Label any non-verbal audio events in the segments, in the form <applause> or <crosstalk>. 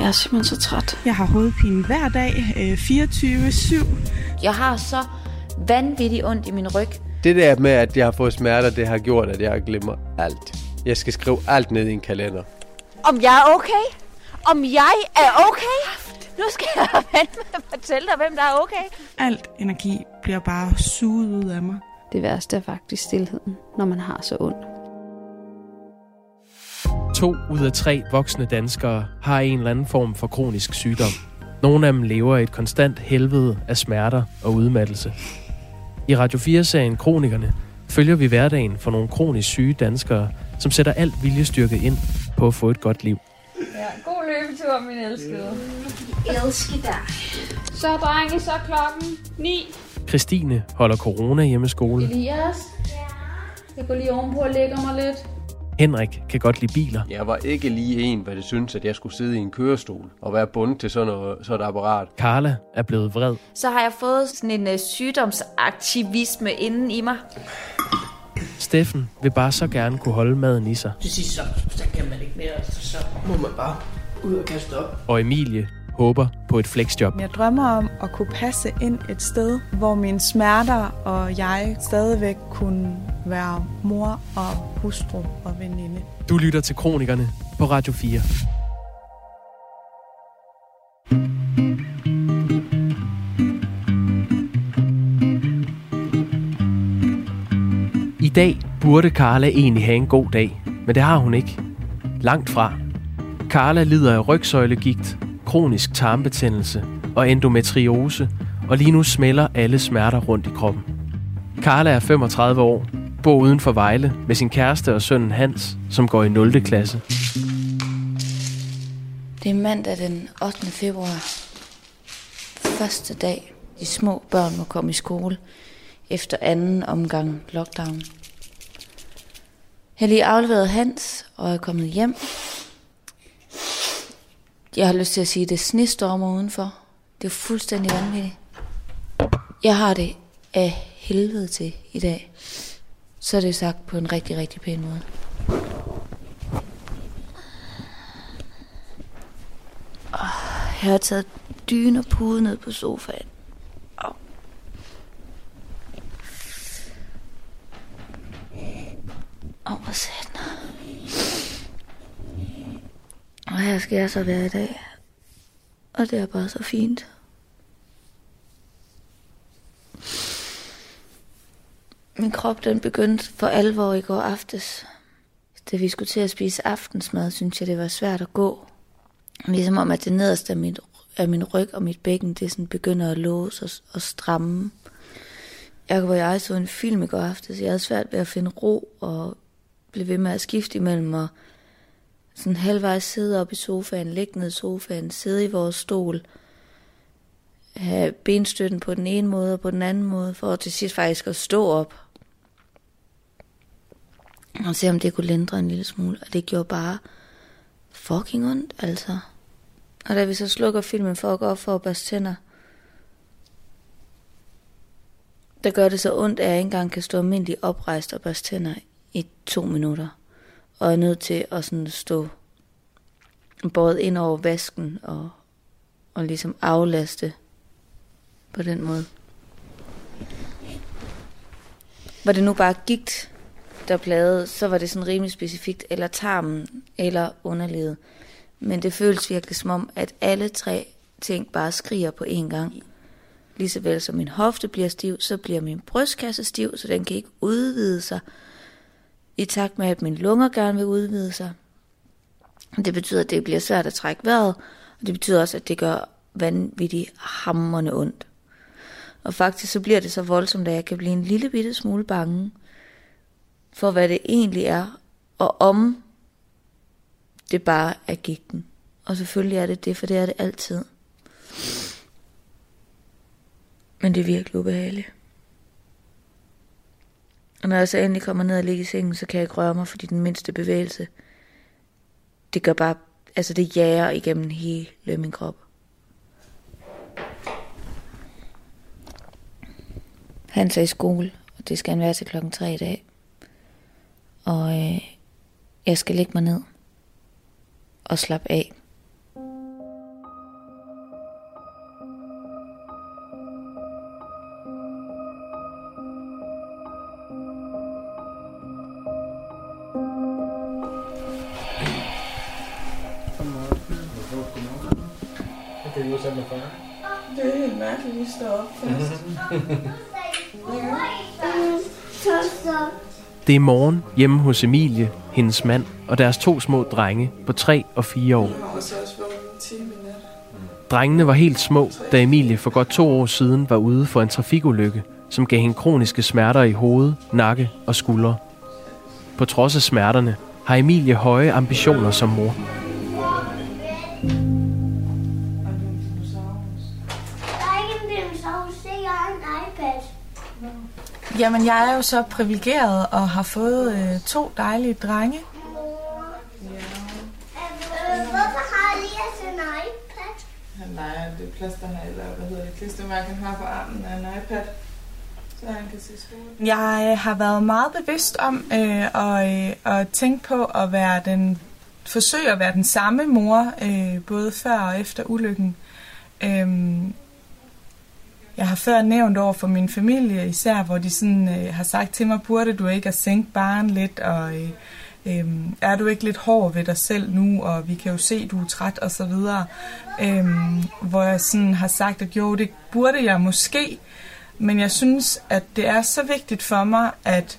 Jeg er simpelthen så træt. Jeg har hovedpine hver dag, øh, 24-7. Jeg har så vanvittigt ondt i min ryg. Det der med, at jeg har fået smerter, det har gjort, at jeg glemmer alt. Jeg skal skrive alt ned i en kalender. Om jeg er okay? Om jeg er okay? Nu skal jeg <laughs> vente med at fortælle dig, hvem der er okay. Alt energi bliver bare suget ud af mig. Det værste er faktisk stillheden, når man har så ondt. To ud af tre voksne danskere har en eller anden form for kronisk sygdom. Nogle af dem lever i et konstant helvede af smerter og udmattelse. I Radio 4-serien Kronikerne følger vi hverdagen for nogle kronisk syge danskere, som sætter alt viljestyrke ind på at få et godt liv. Ja, god løbetur, min elskede. Elsker dig. Så drenge, så klokken 9. Christine holder corona hjemmeskole. Elias? Jeg går lige ovenpå og lægger mig lidt. Henrik kan godt lide biler. Jeg var ikke lige en, hvad det synes, at jeg skulle sidde i en kørestol og være bundet til sådan, noget, sådan et apparat. Karla er blevet vred. Så har jeg fået sådan en uh, sygdomsaktivisme inden i mig. Steffen vil bare så gerne kunne holde maden i sig. Til sidst så, så kan man ikke mere, så, så må man bare ud og kaste op. Og Emilie håber på et flexjob. Jeg drømmer om at kunne passe ind et sted, hvor mine smerter og jeg stadigvæk kunne være mor og hustru og veninde. Du lytter til Kronikerne på Radio 4. I dag burde Karla egentlig have en god dag, men det har hun ikke. Langt fra. Karla lider af rygsøjlegigt, kronisk tarmbetændelse og endometriose, og lige nu smelter alle smerter rundt i kroppen. Karla er 35 år, bor uden for Vejle med sin kæreste og sønnen Hans, som går i 0. klasse. Det er mandag den 8. februar. Første dag, de små børn må komme i skole efter anden omgang lockdown. Jeg har lige afleveret Hans og er kommet hjem. Jeg har lyst til at sige, at det snestormer udenfor. Det er fuldstændig vanvittigt. Jeg har det af helvede til i dag. Så er det sagt på en rigtig, rigtig pæn måde. Jeg har taget dyne og pude ned på sofaen. Åh, Åh, hvor satan. Og her skal jeg så være i dag. Og det er bare så fint. Min krop den begyndte for alvor i går aftes. Da vi skulle til at spise aftensmad, synes jeg, det var svært at gå. Ligesom om, at det nederste af, mit, af min ryg og mit bækken, det sådan begynder at låse og, og stramme. Jeg var jeg så en film i går aftes, jeg havde svært ved at finde ro og blev ved med at skifte imellem og sådan halvvejs sidde op i sofaen, ligge ned i sofaen, sidde i vores stol, have benstøtten på den ene måde og på den anden måde, for til sidst faktisk at stå op. Og se om det kunne lindre en lille smule, og det gjorde bare fucking ondt, altså. Og da vi så slukker filmen for at gå op for at børste tænder, der gør det så ondt, at jeg ikke engang kan stå almindelig oprejst og børste tænder i to minutter. Og er nødt til at sådan stå båret ind over vasken og, og ligesom aflaste på den måde. Var det nu bare gigt, der plagede, så var det sådan rimelig specifikt, eller tarmen, eller underlivet. Men det føles virkelig som om, at alle tre ting bare skriger på én gang. Ligeså vel som min hofte bliver stiv, så bliver min brystkasse stiv, så den kan ikke udvide sig. I takt med, at mine lunger gerne vil udvide sig. Det betyder, at det bliver svært at trække vejret, og det betyder også, at det gør vanvittigt hammerne ondt. Og faktisk så bliver det så voldsomt, at jeg kan blive en lille bitte smule bange for, hvad det egentlig er, og om det bare er gigten. Og selvfølgelig er det det, for det er det altid. Men det er virkelig ubehageligt. Og når jeg så endelig kommer ned og ligger i sengen, så kan jeg ikke røre mig, fordi den mindste bevægelse, det gør bare, altså det jager igennem hele min krop. Han er i skole, og det skal han være til klokken 3 i dag. Og øh, jeg skal lægge mig ned og slappe af. Lige var sammen med far? Det er helt mærkeligt, at vi står op først. Det er morgen hjemme hos Emilie, hendes mand og deres to små drenge på 3 og 4 år. Drengene var helt små, da Emilie for godt to år siden var ude for en trafikulykke, som gav hende kroniske smerter i hoved, nakke og skuldre. På trods af smerterne har Emilie høje ambitioner som mor. Jamen, jeg er jo så privilegeret og har fået øh, to dejlige drenge. Hvorfor har Elias en iPad? Han leger det plaster her, eller hvad hedder det, klistermærke, han har på armen af en iPad. Så han kan se skole. Jeg har været meget bevidst om øh, og, øh, at tænke på at være den, forsøge at være den samme mor, øh, både før og efter ulykken. Øhm, jeg har før nævnt over for min familie, især hvor de sådan, øh, har sagt til mig, burde du ikke at sænke barn lidt, og øh, øh, er du ikke lidt hård ved dig selv nu, og vi kan jo se, du er træt, og så videre. Øh, hvor jeg sådan har sagt, at jo, det burde jeg måske, men jeg synes, at det er så vigtigt for mig, at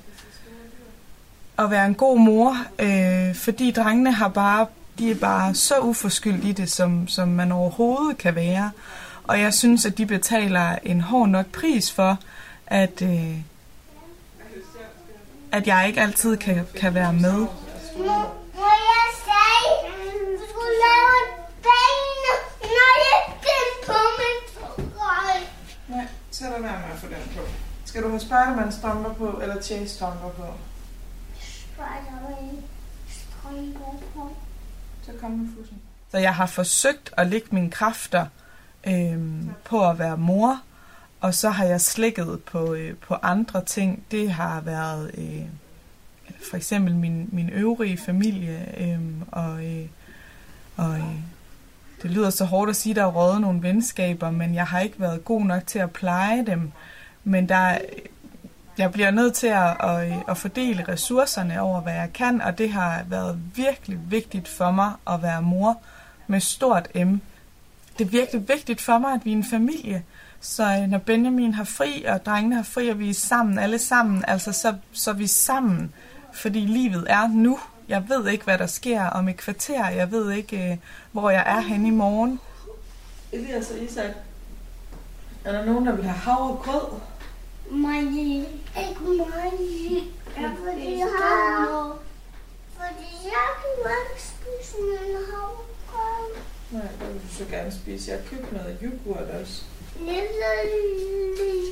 at være en god mor, øh, fordi drengene har bare, de er bare så uforskyldt i det, som, som man overhovedet kan være. Og jeg synes, at de betaler en hård nok pris for, at, øh, at jeg ikke altid kan, kan være med. Må, må jeg sige, du skulle lave et bane, når jeg den på min trøje. Nej, så lad være med at få den på. Skal du have Spiderman-strømper på, eller Chase-strømper på? Spider-Man, strømper på. Så kom med fussen. Så jeg har forsøgt at lægge mine kræfter øhm, på at være mor, og så har jeg slækket på, øh, på andre ting. Det har været øh, for eksempel min, min øvrige familie, øh, og, øh, og øh, det lyder så hårdt at sige, der er røget nogle venskaber, men jeg har ikke været god nok til at pleje dem. Men der, jeg bliver nødt til at, at, øh, at fordele ressourcerne over, hvad jeg kan, og det har været virkelig vigtigt for mig at være mor med stort M. Det er virkelig vigtigt for mig, at vi er en familie. Så øh, når Benjamin har fri, og drengene har fri, og vi er sammen, alle sammen, altså så, så er vi sammen. Fordi livet er nu. Jeg ved ikke, hvad der sker om et kvarter. Jeg ved ikke, øh, hvor jeg er henne i morgen. Elias og Isak, er der nogen, der vil have havregrød? Mig, ikke mig. Ja, fordi jeg har... Fordi jeg kan godt spise min havregrød. Nej, det vil du så gerne spise. Jeg har købt noget yoghurt også. Lille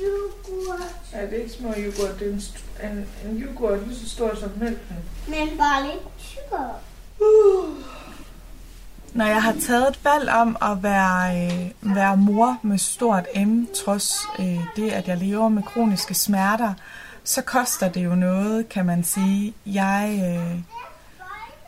yoghurt. Ja, det er ikke små yoghurt. Det er en, en, en yoghurt lige så stor som mælken. Men bare lidt tykkere. Når jeg har taget et valg om at være, øh, være mor med stort M, trods øh, det, at jeg lever med kroniske smerter, så koster det jo noget, kan man sige. Jeg, øh,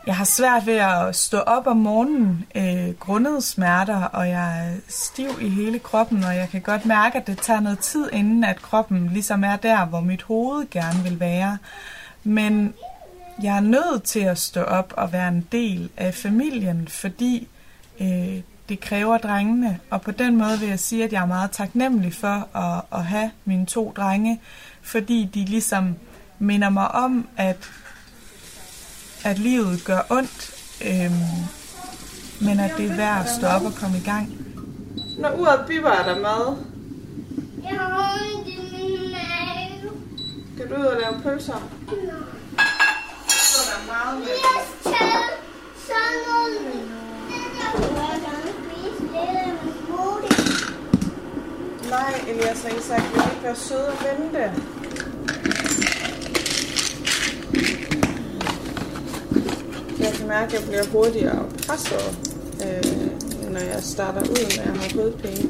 jeg har svært ved at stå op om morgenen øh, grundet smerter, og jeg er stiv i hele kroppen, og jeg kan godt mærke, at det tager noget tid, inden at kroppen ligesom er der, hvor mit hoved gerne vil være. Men jeg er nødt til at stå op og være en del af familien, fordi øh, det kræver drengene. Og på den måde vil jeg sige, at jeg er meget taknemmelig for at, at have mine to drenge, fordi de ligesom minder mig om, at, at livet gør ondt, øh, men at det er værd at stå op og komme i gang. Når uret bipper, er der mad. Jeg har ondt i min mave. Skal du ud og lave pølser? Så er der meget med. Skal sådan noget. Nej, Elias og Isak, vil ikke være søde og vente? Jeg kan mærke, at jeg bliver hurtigere presset, øh, når jeg starter ud, når jeg har hovedpine.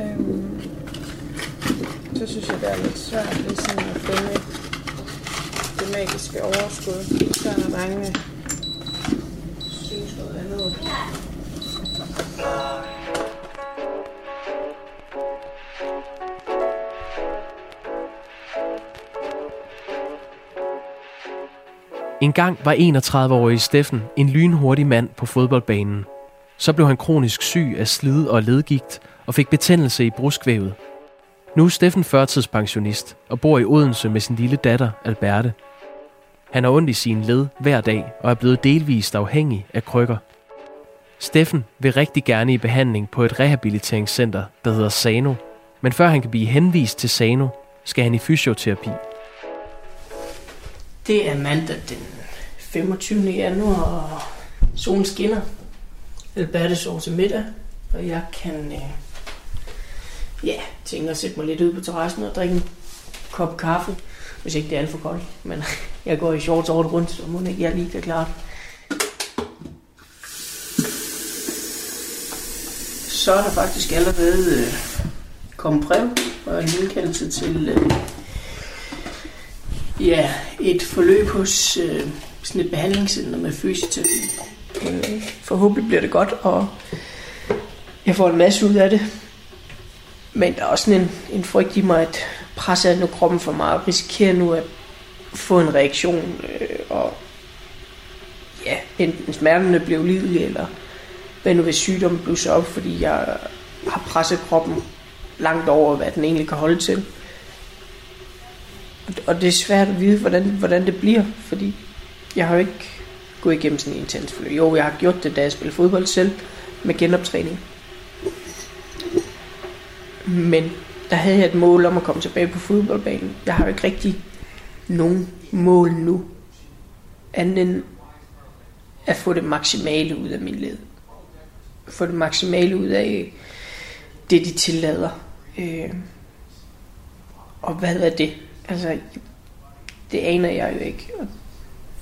Øhm, så synes jeg, det er lidt svært ligesom at finde det magiske overskud. Så når drengene synes noget andet. En gang var 31-årige Steffen en lynhurtig mand på fodboldbanen. Så blev han kronisk syg af slid og ledgigt og fik betændelse i bruskvævet. Nu er Steffen førtidspensionist og bor i Odense med sin lille datter Alberte. Han har ondt i sin led hver dag og er blevet delvist afhængig af krykker. Steffen vil rigtig gerne i behandling på et rehabiliteringscenter, der hedder Sano. Men før han kan blive henvist til Sano, skal han i fysioterapi. Det er mandag den 25. januar, og solen skinner. Alberte sover til middag, og jeg kan øh, ja, tænke at sætte mig lidt ud på terrassen og drikke en kop kaffe, hvis ikke det er alt for koldt. Men <laughs> jeg går i shorts over rundt, så må ikke jeg lige kan klare det. Så er der faktisk allerede øh, kommet brev og en indkaldelse til øh, ja, et forløb hos øh, sådan et behandlingscenter med fysioterapi. Øh, forhåbentlig bliver det godt, og jeg får en masse ud af det. Men der er også sådan en, en frygt i mig, at presse nu kroppen for meget, og risikerer nu at få en reaktion, øh, og ja, enten smerterne bliver ulidelige, eller hvad nu hvis sygdommen blusser op, fordi jeg har presset kroppen langt over, hvad den egentlig kan holde til. Og det er svært at vide, hvordan, hvordan det bliver, fordi jeg har jo ikke gået igennem sådan en intens forløb. Jo, jeg har gjort det, da jeg spillede fodbold selv, med genoptræning. Men der havde jeg et mål om at komme tilbage på fodboldbanen. Jeg har jo ikke rigtig nogen mål nu, andet end at få det maksimale ud af min led. Få det maksimale ud af det, de tillader. Øh, og hvad er det? Altså, det aner jeg jo ikke.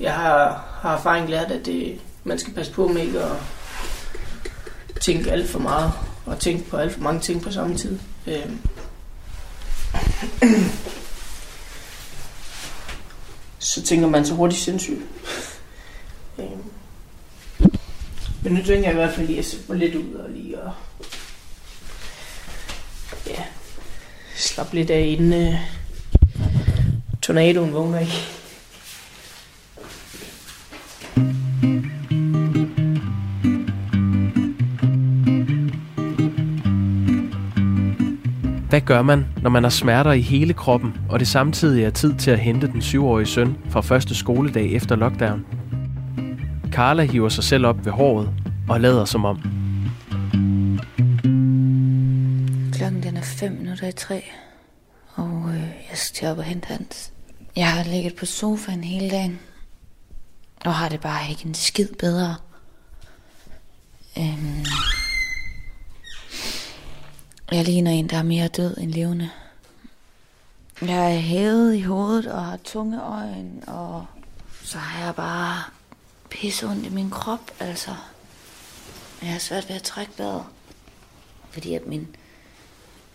Jeg har, har erfaring lært, at det, man skal passe på med ikke at tænke alt for meget, og tænke på alt for mange ting på samme tid. Øhm. så tænker man så hurtigt sindssygt. øhm. men nu tænker jeg i hvert fald lige at sætte mig lidt ud og lige at ja, slappe lidt af inden øh, tornadoen vågner ikke. Hvad gør man, når man har smerter i hele kroppen, og det samtidig er tid til at hente den syvårige søn fra første skoledag efter lockdown? Carla hiver sig selv op ved håret og lader som om. Klokken den er fem minutter i tre, og øh, jeg skal op og hente hans. Jeg har ligget på sofaen hele dagen, og har det bare ikke en skid bedre. Øhm, jeg ligner en, der er mere død end levende. Jeg er hævet i hovedet og har tunge øjne, og så har jeg bare pisse ondt i min krop, altså. Jeg har svært ved at trække vejret, fordi at min,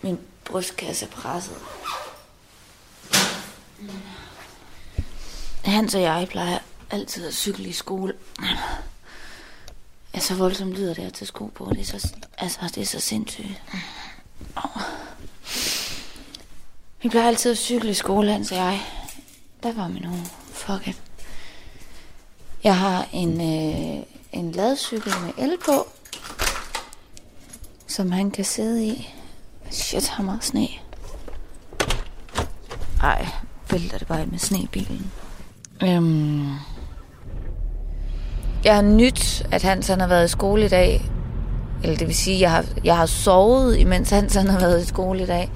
min brystkasse er presset. Mm. Hans og jeg plejer altid at cykle i skole. Ja, så voldsomt lyder det at tage sko på. Det er så, altså, det er så sindssygt. Oh. Vi plejer altid at cykle i skole, Hans og jeg. Der var min uge. Fuck it. Jeg har en, øh, en ladcykel med el på, som han kan sidde i. Shit, har meget sne. Ej, vælter det bare med snebilen. Øhm. Jeg har nyt, at Hans han har været i skole i dag. Eller det vil sige, at jeg har, jeg har sovet, imens Hans han har været i skole i dag.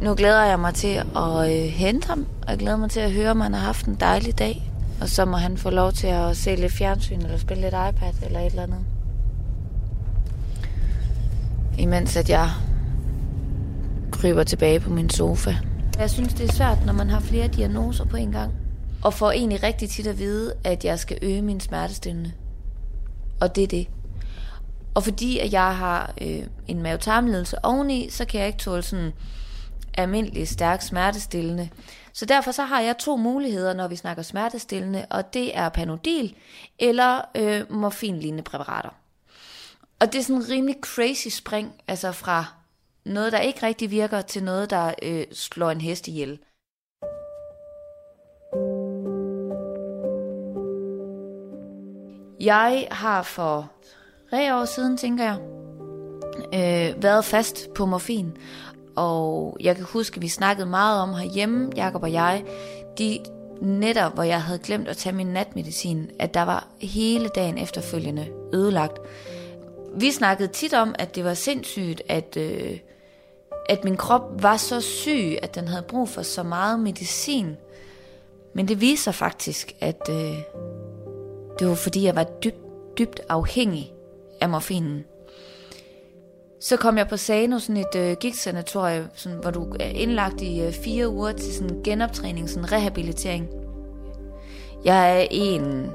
Nu glæder jeg mig til at øh, hente ham, og jeg glæder mig til at høre, om han har haft en dejlig dag. Og så må han få lov til at se lidt fjernsyn, eller spille lidt iPad, eller et eller andet. Imens at jeg kryber tilbage på min sofa. Jeg synes, det er svært, når man har flere diagnoser på en gang. Og får egentlig rigtig tit at vide, at jeg skal øge min smertestillende. Og det er det. Og fordi at jeg har øh, en mavetarmledelse oveni, så kan jeg ikke tåle sådan almindelig stærk smertestillende. Så derfor så har jeg to muligheder, når vi snakker smertestillende, og det er Panodil eller øh, morfinlignende præparater. Og det er sådan en rimelig crazy spring, altså fra noget, der ikke rigtig virker, til noget, der øh, slår en hest ihjel. Jeg har for tre år siden, tænker jeg, øh, været fast på morfin. Og jeg kan huske, at vi snakkede meget om herhjemme, Jakob og jeg, de netter, hvor jeg havde glemt at tage min natmedicin, at der var hele dagen efterfølgende ødelagt. Vi snakkede tit om, at det var sindssygt, at, øh, at min krop var så syg, at den havde brug for så meget medicin. Men det viser faktisk, at øh, det var fordi, jeg var dybt, dybt afhængig af morfinen. Så kom jeg på Sano, sådan et øh, gigtsanatorium, sådan, hvor du er indlagt i øh, fire uger til sådan genoptræning, sådan rehabilitering. Jeg er en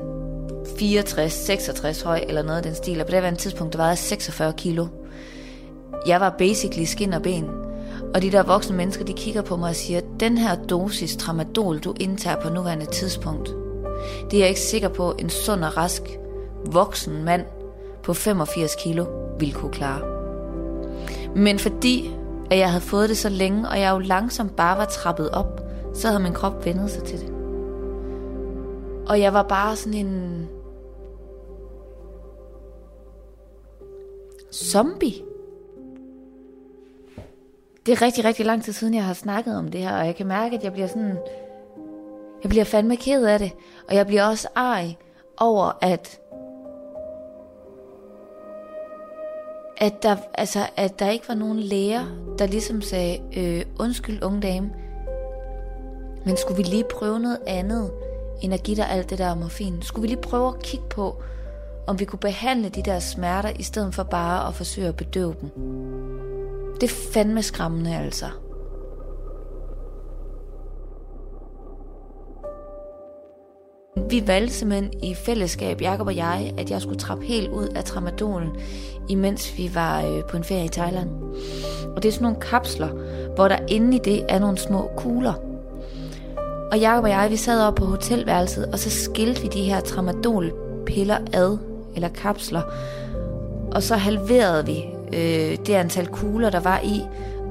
64, 66 høj eller noget af den stil, og på det var en tidspunkt, der var jeg 46 kilo. Jeg var basically skin og ben. Og de der voksne mennesker, de kigger på mig og siger, den her dosis tramadol, du indtager på nuværende tidspunkt, det er jeg ikke sikker på, en sund og rask voksen mand på 85 kilo ville kunne klare. Men fordi at jeg havde fået det så længe, og jeg jo langsomt bare var trappet op, så havde min krop vendet sig til det. Og jeg var bare sådan en zombie. Det er rigtig, rigtig lang tid siden, jeg har snakket om det her, og jeg kan mærke, at jeg bliver sådan... Jeg bliver fandme ked af det, og jeg bliver også ej over, at at der, altså, at der ikke var nogen læger, der ligesom sagde, øh, undskyld unge dame, men skulle vi lige prøve noget andet, end at give dig alt det der morfin? Skulle vi lige prøve at kigge på, om vi kunne behandle de der smerter, i stedet for bare at forsøge at bedøve dem? Det er fandme skræmmende altså. Vi valgte simpelthen i fællesskab, Jakob og jeg, at jeg skulle trappe helt ud af tramadolen, imens vi var øh, på en ferie i Thailand. Og det er sådan nogle kapsler, hvor der inde i det er nogle små kugler. Og Jakob og jeg, vi sad op på hotelværelset, og så skilte vi de her tramadolpiller ad, eller kapsler. Og så halverede vi øh, det antal kugler, der var i,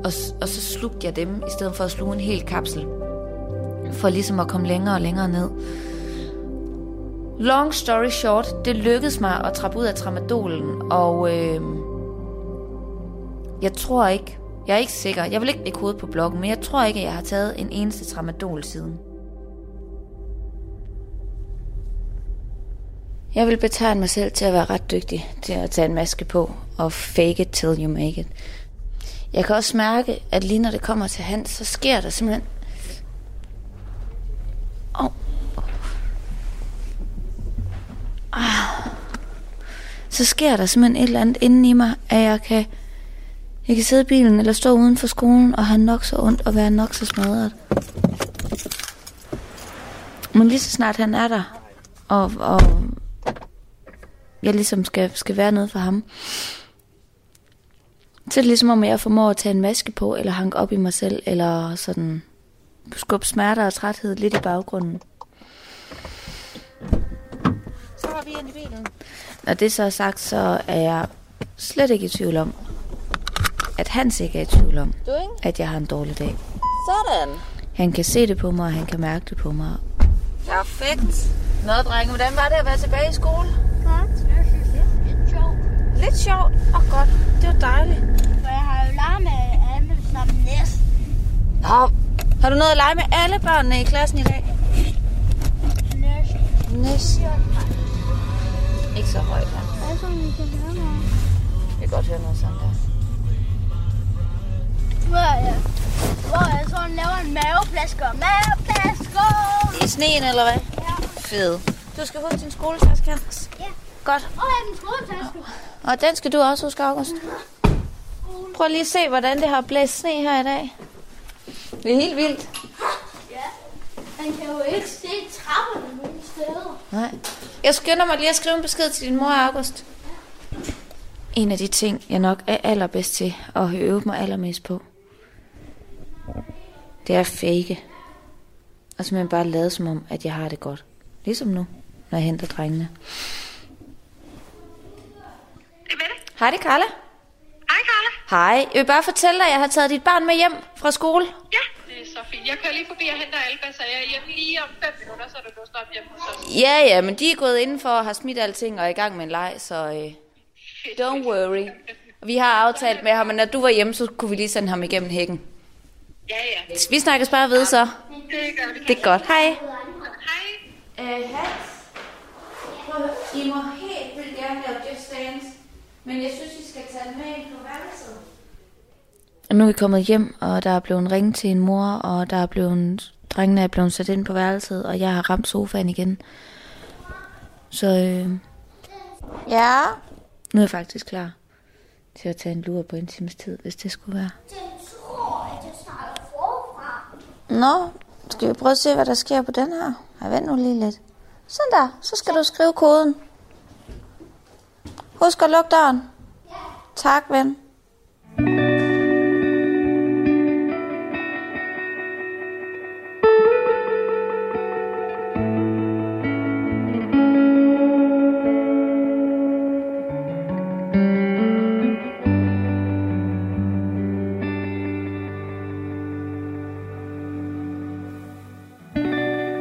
og, og så slugte jeg dem, i stedet for at sluge en hel kapsel. For ligesom at komme længere og længere ned. Long story short, det lykkedes mig at trappe ud af tramadolen, og øh, jeg tror ikke, jeg er ikke sikker, jeg vil ikke lægge hovedet på bloggen, men jeg tror ikke, at jeg har taget en eneste tramadol siden. Jeg vil betegne mig selv til at være ret dygtig til at tage en maske på og fake it till you make it. Jeg kan også mærke, at lige når det kommer til Hans, så sker der simpelthen... Oh. Ah. Så sker der simpelthen et eller andet inden i mig, at jeg kan, jeg kan sidde i bilen eller stå uden for skolen og have nok så ondt og være nok så smadret. Men lige så snart han er der, og, og jeg ligesom skal, skal være noget for ham, så er det ligesom om, jeg formår at tage en maske på, eller hanke op i mig selv, eller sådan skubbe smerter og træthed lidt i baggrunden. Så var vi ind i bilen. Når det så er sagt, så er jeg slet ikke i tvivl om, at han ikke er i tvivl om, at jeg har en dårlig dag. Sådan. Han kan se det på mig, og han kan mærke det på mig. Perfekt. Nå, drenge, hvordan var det at være tilbage i skole? Godt. Lidt sjovt. Lidt sjovt og godt. Det var dejligt. For jeg har jo leget med alle som næsten. Nå, har du noget at lege med alle børnene i klassen i dag? Næsten. Næsten. Ikke så højt, ja. Hvad så, vi kan høre mig? Jeg kan godt høre noget sådan der. Hvor jeg, hvor jeg sådan laver en maveplasker. Maveplasker! I sneen, eller hvad? Ja. Fed. Du skal huske din skoletaske, Hans. Ja. Godt. Og jeg min skoletaske. Og den skal du også huske, August. Prøv lige at se, hvordan det har blæst sne her i dag. Det er helt vildt. Man kan jo ikke se trapperne. Nej. Jeg skynder mig lige at skrive en besked til din mor, August. En af de ting, jeg nok er allerbedst til at øve mig allermest på, det er at fake. Og simpelthen bare lade som om, at jeg har det godt. Ligesom nu, når jeg henter drengene. Det er Mette. Hej, det er Carla. Hej, Carla. Hej, jeg vil bare fortælle dig, at jeg har taget dit barn med hjem fra skole. Ja, det er så fint. Jeg kører lige forbi og henter Alba, så jeg er hjemme lige om 5 minutter, så er du stå op hjemme hos os. Ja, ja, men de er gået indenfor og har smidt alting og er i gang med en leg, så... Øh... Don't worry. Vi har aftalt med ham, at når du var hjemme, så kunne vi lige sende ham igennem hækken. Ja, ja. Vi snakkes bare ved så. Det gør vi. Det er godt. Hej. Hej. Øh, Hans. I må helt vildt gerne lave Just Dance, men jeg synes, vi skal tage med ind på. Nu er vi kommet hjem, og der er blevet ringet til en mor, og der er blevet, drengene er blevet sat ind på værelset, og jeg har ramt sofaen igen. Så øh, ja, nu er jeg faktisk klar til at tage en lur på en times tid, hvis det skulle være. Den tror, at jeg starter forfra. Nå, skal vi prøve at se, hvad der sker på den her? Jeg vent nu lige lidt. Sådan der, så skal du skrive koden. Husk at lukke døren. Tak, ven.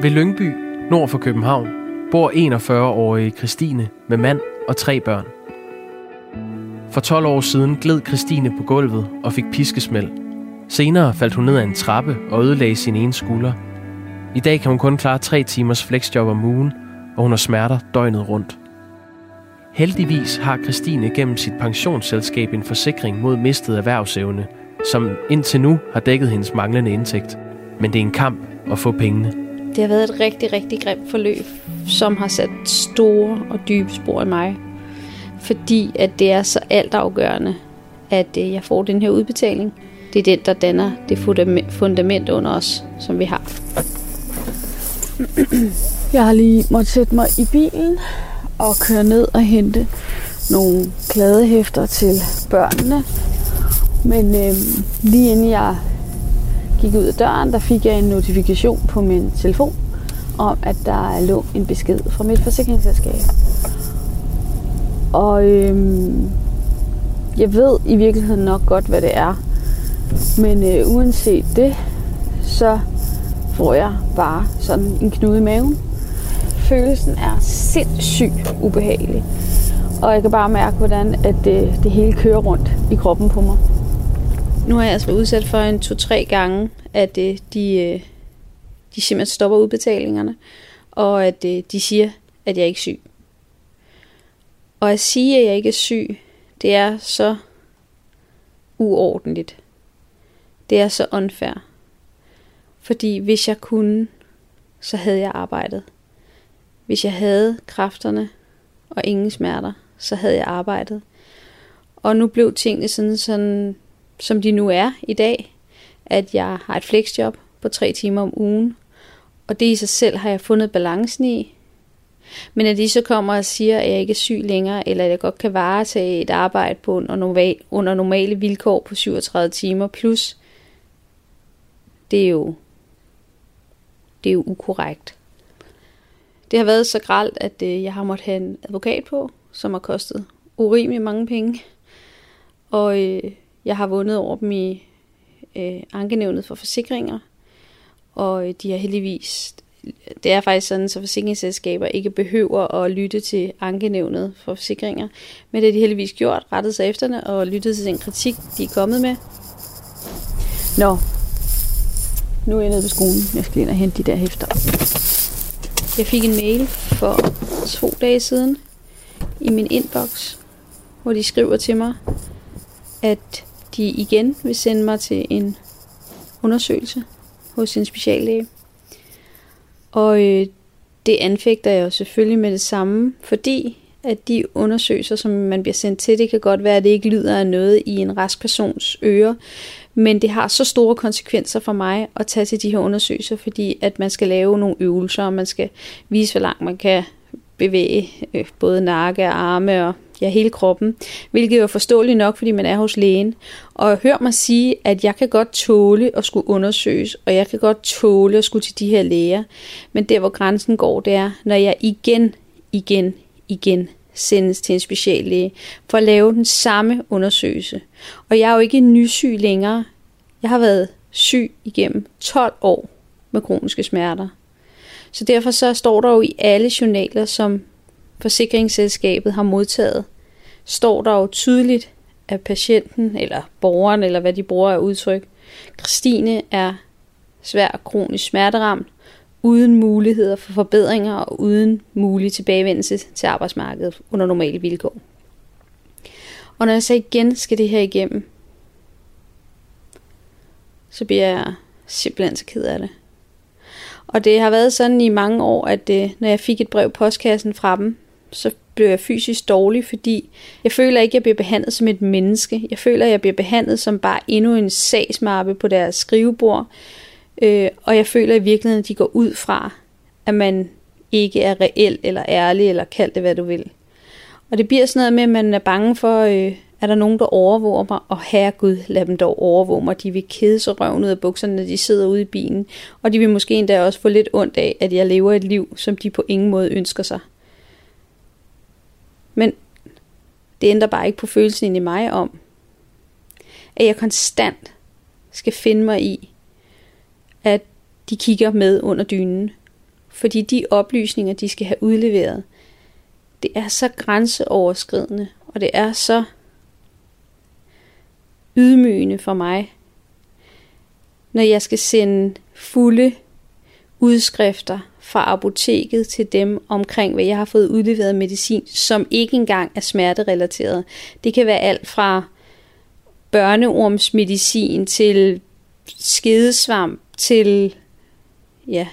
Ved Lyngby, nord for København, bor 41-årige Christine med mand og tre børn. For 12 år siden gled Christine på gulvet og fik piskesmæld. Senere faldt hun ned ad en trappe og ødelagde sin ene skulder. I dag kan hun kun klare tre timers flexjob om ugen, og hun har smerter døgnet rundt. Heldigvis har Christine gennem sit pensionsselskab en forsikring mod mistet erhvervsevne, som indtil nu har dækket hendes manglende indtægt. Men det er en kamp at få pengene. Det har været et rigtig, rigtig grimt forløb, som har sat store og dybe spor i mig. Fordi at det er så altafgørende, at øh, jeg får den her udbetaling. Det er den, der danner det fundament- fundament under os, som vi har. Jeg har lige måttet sætte mig i bilen og køre ned og hente nogle kladehæfter til børnene. Men øh, lige inden jeg gik ud af døren, der fik jeg en notifikation på min telefon om, at der lå en besked fra mit forsikringsselskab. Og øhm, jeg ved i virkeligheden nok godt, hvad det er. Men øh, uanset det, så får jeg bare sådan en knude i maven. Følelsen er sindssygt ubehagelig. Og jeg kan bare mærke, hvordan at det, det hele kører rundt i kroppen på mig. Nu har jeg altså været udsat for en to-tre gange, at øh, de, øh, de simpelthen stopper udbetalingerne, og at øh, de siger, at jeg er ikke er syg. Og at sige, at jeg ikke er syg, det er så uordentligt. Det er så unfair. Fordi hvis jeg kunne, så havde jeg arbejdet. Hvis jeg havde kræfterne og ingen smerter, så havde jeg arbejdet. Og nu blev tingene sådan, sådan som de nu er i dag, at jeg har et flexjob på tre timer om ugen, og det i sig selv har jeg fundet balancen i. Men at de så kommer og siger, at jeg ikke er syg længere, eller at jeg godt kan varetage et arbejde på under, normale vilkår på 37 timer plus, det er jo, det er jo ukorrekt. Det har været så gralt, at øh, jeg har måttet have en advokat på, som har kostet urimelig mange penge. Og øh, jeg har vundet over dem i øh, ankenævnet for forsikringer, og øh, de har heldigvis, det er faktisk sådan, så forsikringsselskaber ikke behøver at lytte til ankenævnet for forsikringer, men det har de heldigvis gjort, rettet sig efter det, og lyttet til den kritik, de er kommet med. Nå, nu er jeg nede på skolen. Jeg skal ind og hente de der hæfter. Jeg fik en mail for to dage siden i min inbox, hvor de skriver til mig, at de igen vil sende mig til en undersøgelse hos en speciallæge. Og øh, det anfægter jeg jo selvfølgelig med det samme, fordi at de undersøgelser, som man bliver sendt til, det kan godt være, at det ikke lyder af noget i en rask persons ører, men det har så store konsekvenser for mig at tage til de her undersøgelser, fordi at man skal lave nogle øvelser, og man skal vise, hvor langt man kan bevæge øh, både nakke og arme og ja, hele kroppen, hvilket er forståeligt nok, fordi man er hos lægen. Og hør mig sige, at jeg kan godt tåle at skulle undersøges, og jeg kan godt tåle at skulle til de her læger. Men der, hvor grænsen går, det er, når jeg igen, igen, igen sendes til en speciallæge for at lave den samme undersøgelse. Og jeg er jo ikke nysyg længere. Jeg har været syg igennem 12 år med kroniske smerter. Så derfor så står der jo i alle journaler, som forsikringsselskabet har modtaget, står der jo tydeligt, at patienten, eller borgeren, eller hvad de bruger af udtryk, Christine er svær kronisk smerteramt, uden muligheder for forbedringer og uden mulig tilbagevendelse til arbejdsmarkedet under normale vilkår. Og når jeg så igen skal det her igennem, så bliver jeg simpelthen så ked af det. Og det har været sådan i mange år, at det, når jeg fik et brev i postkassen fra dem, så blev jeg fysisk dårlig, fordi jeg føler ikke, at jeg bliver behandlet som et menneske. Jeg føler, at jeg bliver behandlet som bare endnu en sagsmappe på deres skrivebord. Øh, og jeg føler i virkeligheden, at de går ud fra, at man ikke er reel eller ærlig, eller kald det, hvad du vil. Og det bliver sådan noget med, at man er bange for, øh, er der nogen, der overvåger mig? Og herregud, lad dem dog overvåge mig. De vil kede sig røven ud af bukserne, når de sidder ude i bilen. Og de vil måske endda også få lidt ondt af, at jeg lever et liv, som de på ingen måde ønsker sig. Men det ændrer bare ikke på følelsen i mig om, at jeg konstant skal finde mig i, at de kigger med under dynen. Fordi de oplysninger, de skal have udleveret, det er så grænseoverskridende, og det er så ydmygende for mig, når jeg skal sende fulde udskrifter fra apoteket til dem omkring, hvad jeg har fået udleveret medicin, som ikke engang er smerterelateret. Det kan være alt fra børneormsmedicin til skedesvamp til ja,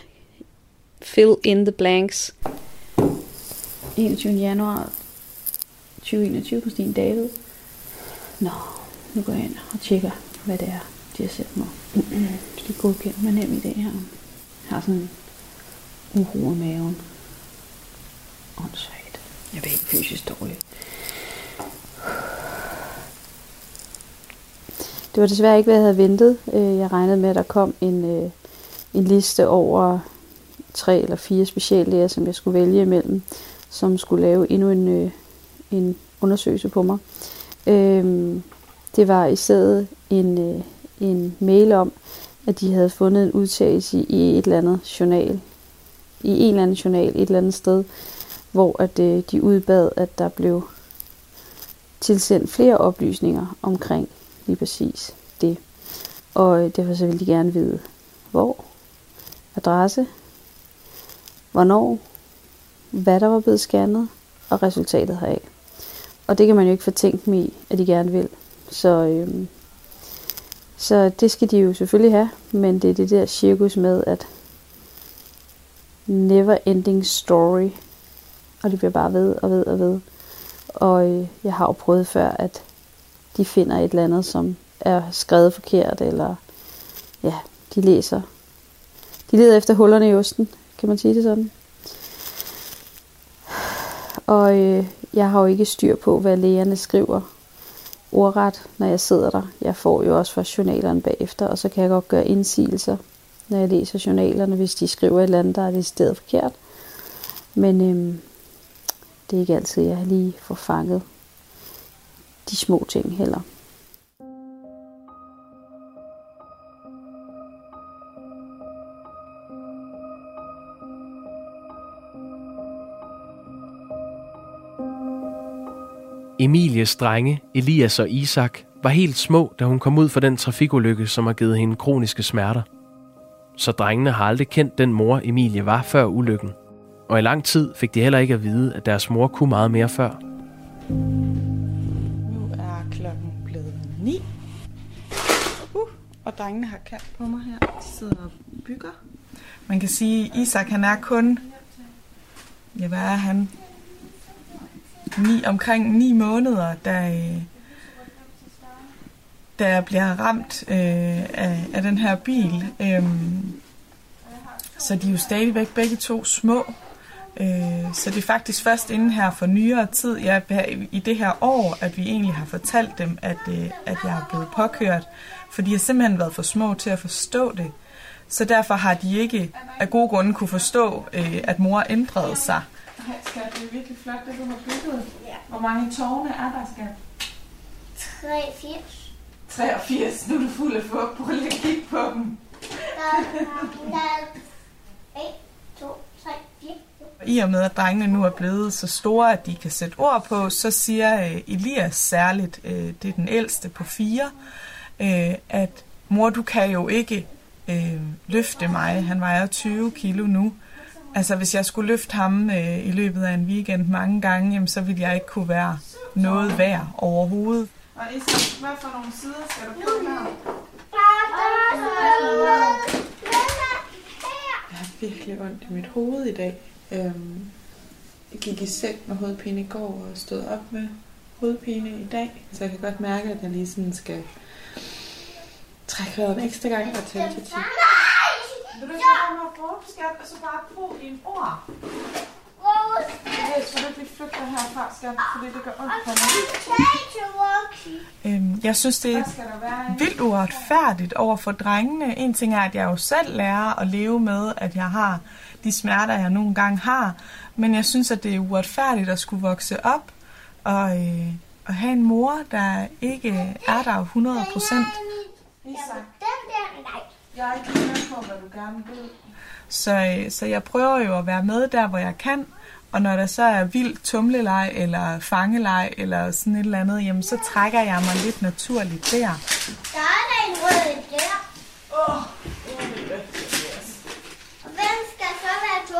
fill in the blanks. 21. januar 2021 på Stine David. Nå, nu går jeg ind og tjekker, hvad det er, de har sendt mig. Skal godkende med nem i det her. Jeg har sådan uro i maven. Åndssvagt. Jeg bliver ikke fysisk dårlig. Det var desværre ikke, hvad jeg havde ventet. Øh, jeg regnede med, at der kom en, øh, en liste over tre eller fire speciallæger, som jeg skulle vælge imellem, som skulle lave endnu en, øh, en undersøgelse på mig. Det var i stedet en, en mail om, at de havde fundet en udtalelse i et eller andet journal, i en eller anden journal et eller andet sted, hvor at øh, de udbad, at der blev tilsendt flere oplysninger omkring lige præcis det. Og øh, derfor så ville de gerne vide, hvor, adresse, hvornår, hvad der var blevet scannet, og resultatet heraf. Og det kan man jo ikke fortænke mig i, at de gerne vil. Så, øhm, så det skal de jo selvfølgelig have, men det er det der cirkus med, at never ending story, og det bliver bare ved og ved og ved. Og øh, jeg har jo prøvet før, at de finder et eller andet, som er skrevet forkert, eller ja, de læser. De leder efter hullerne i osten, kan man sige det sådan. Og øh, jeg har jo ikke styr på, hvad lægerne skriver ordret, når jeg sidder der. Jeg får jo også fra journalerne bagefter, og så kan jeg godt gøre indsigelser, når jeg læser journalerne, hvis de skriver et eller andet, der er det sted forkert. Men øhm, det er ikke altid, jeg lige får fanget de små ting heller. Emilies drenge, Elias og Isak, var helt små, da hun kom ud for den trafikulykke, som har givet hende kroniske smerter. Så drengene har aldrig kendt den mor, Emilie var før ulykken. Og i lang tid fik de heller ikke at vide, at deres mor kunne meget mere før. Nu er klokken blevet 9. Uh, og drengene har kaldt på mig her. De sidder og bygger. Man kan sige, at Isak han er kun, ja hvad er han? Ni, omkring 9 måneder, da, øh, jeg bliver ramt øh, af, af den her bil. Øhm, så de er jo stadigvæk begge to små. Øh, så det er faktisk først inden her for nyere tid, ja, i det her år, at vi egentlig har fortalt dem, at, øh, at jeg er blevet påkørt. For de har simpelthen været for små til at forstå det. Så derfor har de ikke af gode grunde kunne forstå, øh, at mor ændrede sig. Hej, skat, det er virkelig flot, det du har bygget. Ja. Hvor mange tårne er der, skat? 83. 83, nu er du fuld af fugt. Prøv lige at kigge på dem. Der, der, der, 1, 2, 3, 4, I og med, at drengene nu er blevet så store, at de kan sætte ord på, så siger øh, Elias særligt, øh, det er den ældste på fire, øh, at mor, du kan jo ikke løfte mig. Han vejer 20 kilo nu. Altså, hvis jeg skulle løfte ham i løbet af en weekend mange gange, jamen, så ville jeg ikke kunne være noget værd overhovedet. Og Isa, hvad for nogle sider skal du på her? Jeg har virkelig ondt i mit hoved i dag. Øhm, jeg gik i seng med hovedpine i går og stod op med hovedpine i dag. Så jeg kan godt mærke, at jeg lige sådan skal trække vejret en ekstra gang og tælle til 10. Vil du ikke bare råbe, skat, og så bare bruge dine ord? Jeg tror, du ikke flygter herfra, skat, fordi det gør ondt på mig. Øhm, jeg synes, det er vildt uretfærdigt over for drengene. En ting er, at jeg jo selv lærer at leve med, at jeg har de smerter, jeg nogle gange har. Men jeg synes, at det er uretfærdigt at skulle vokse op og, øh, og have en mor, der ikke er der 100 procent. Jeg er ikke med på, hvad du gerne vil. Så, øh, så jeg prøver jo at være med der, hvor jeg kan. Og når der så er vild tumleleg eller fangeleg eller sådan et eller andet, jamen så trækker jeg mig lidt naturligt der. Der er der en rød der. Åh, Og hvem skal så være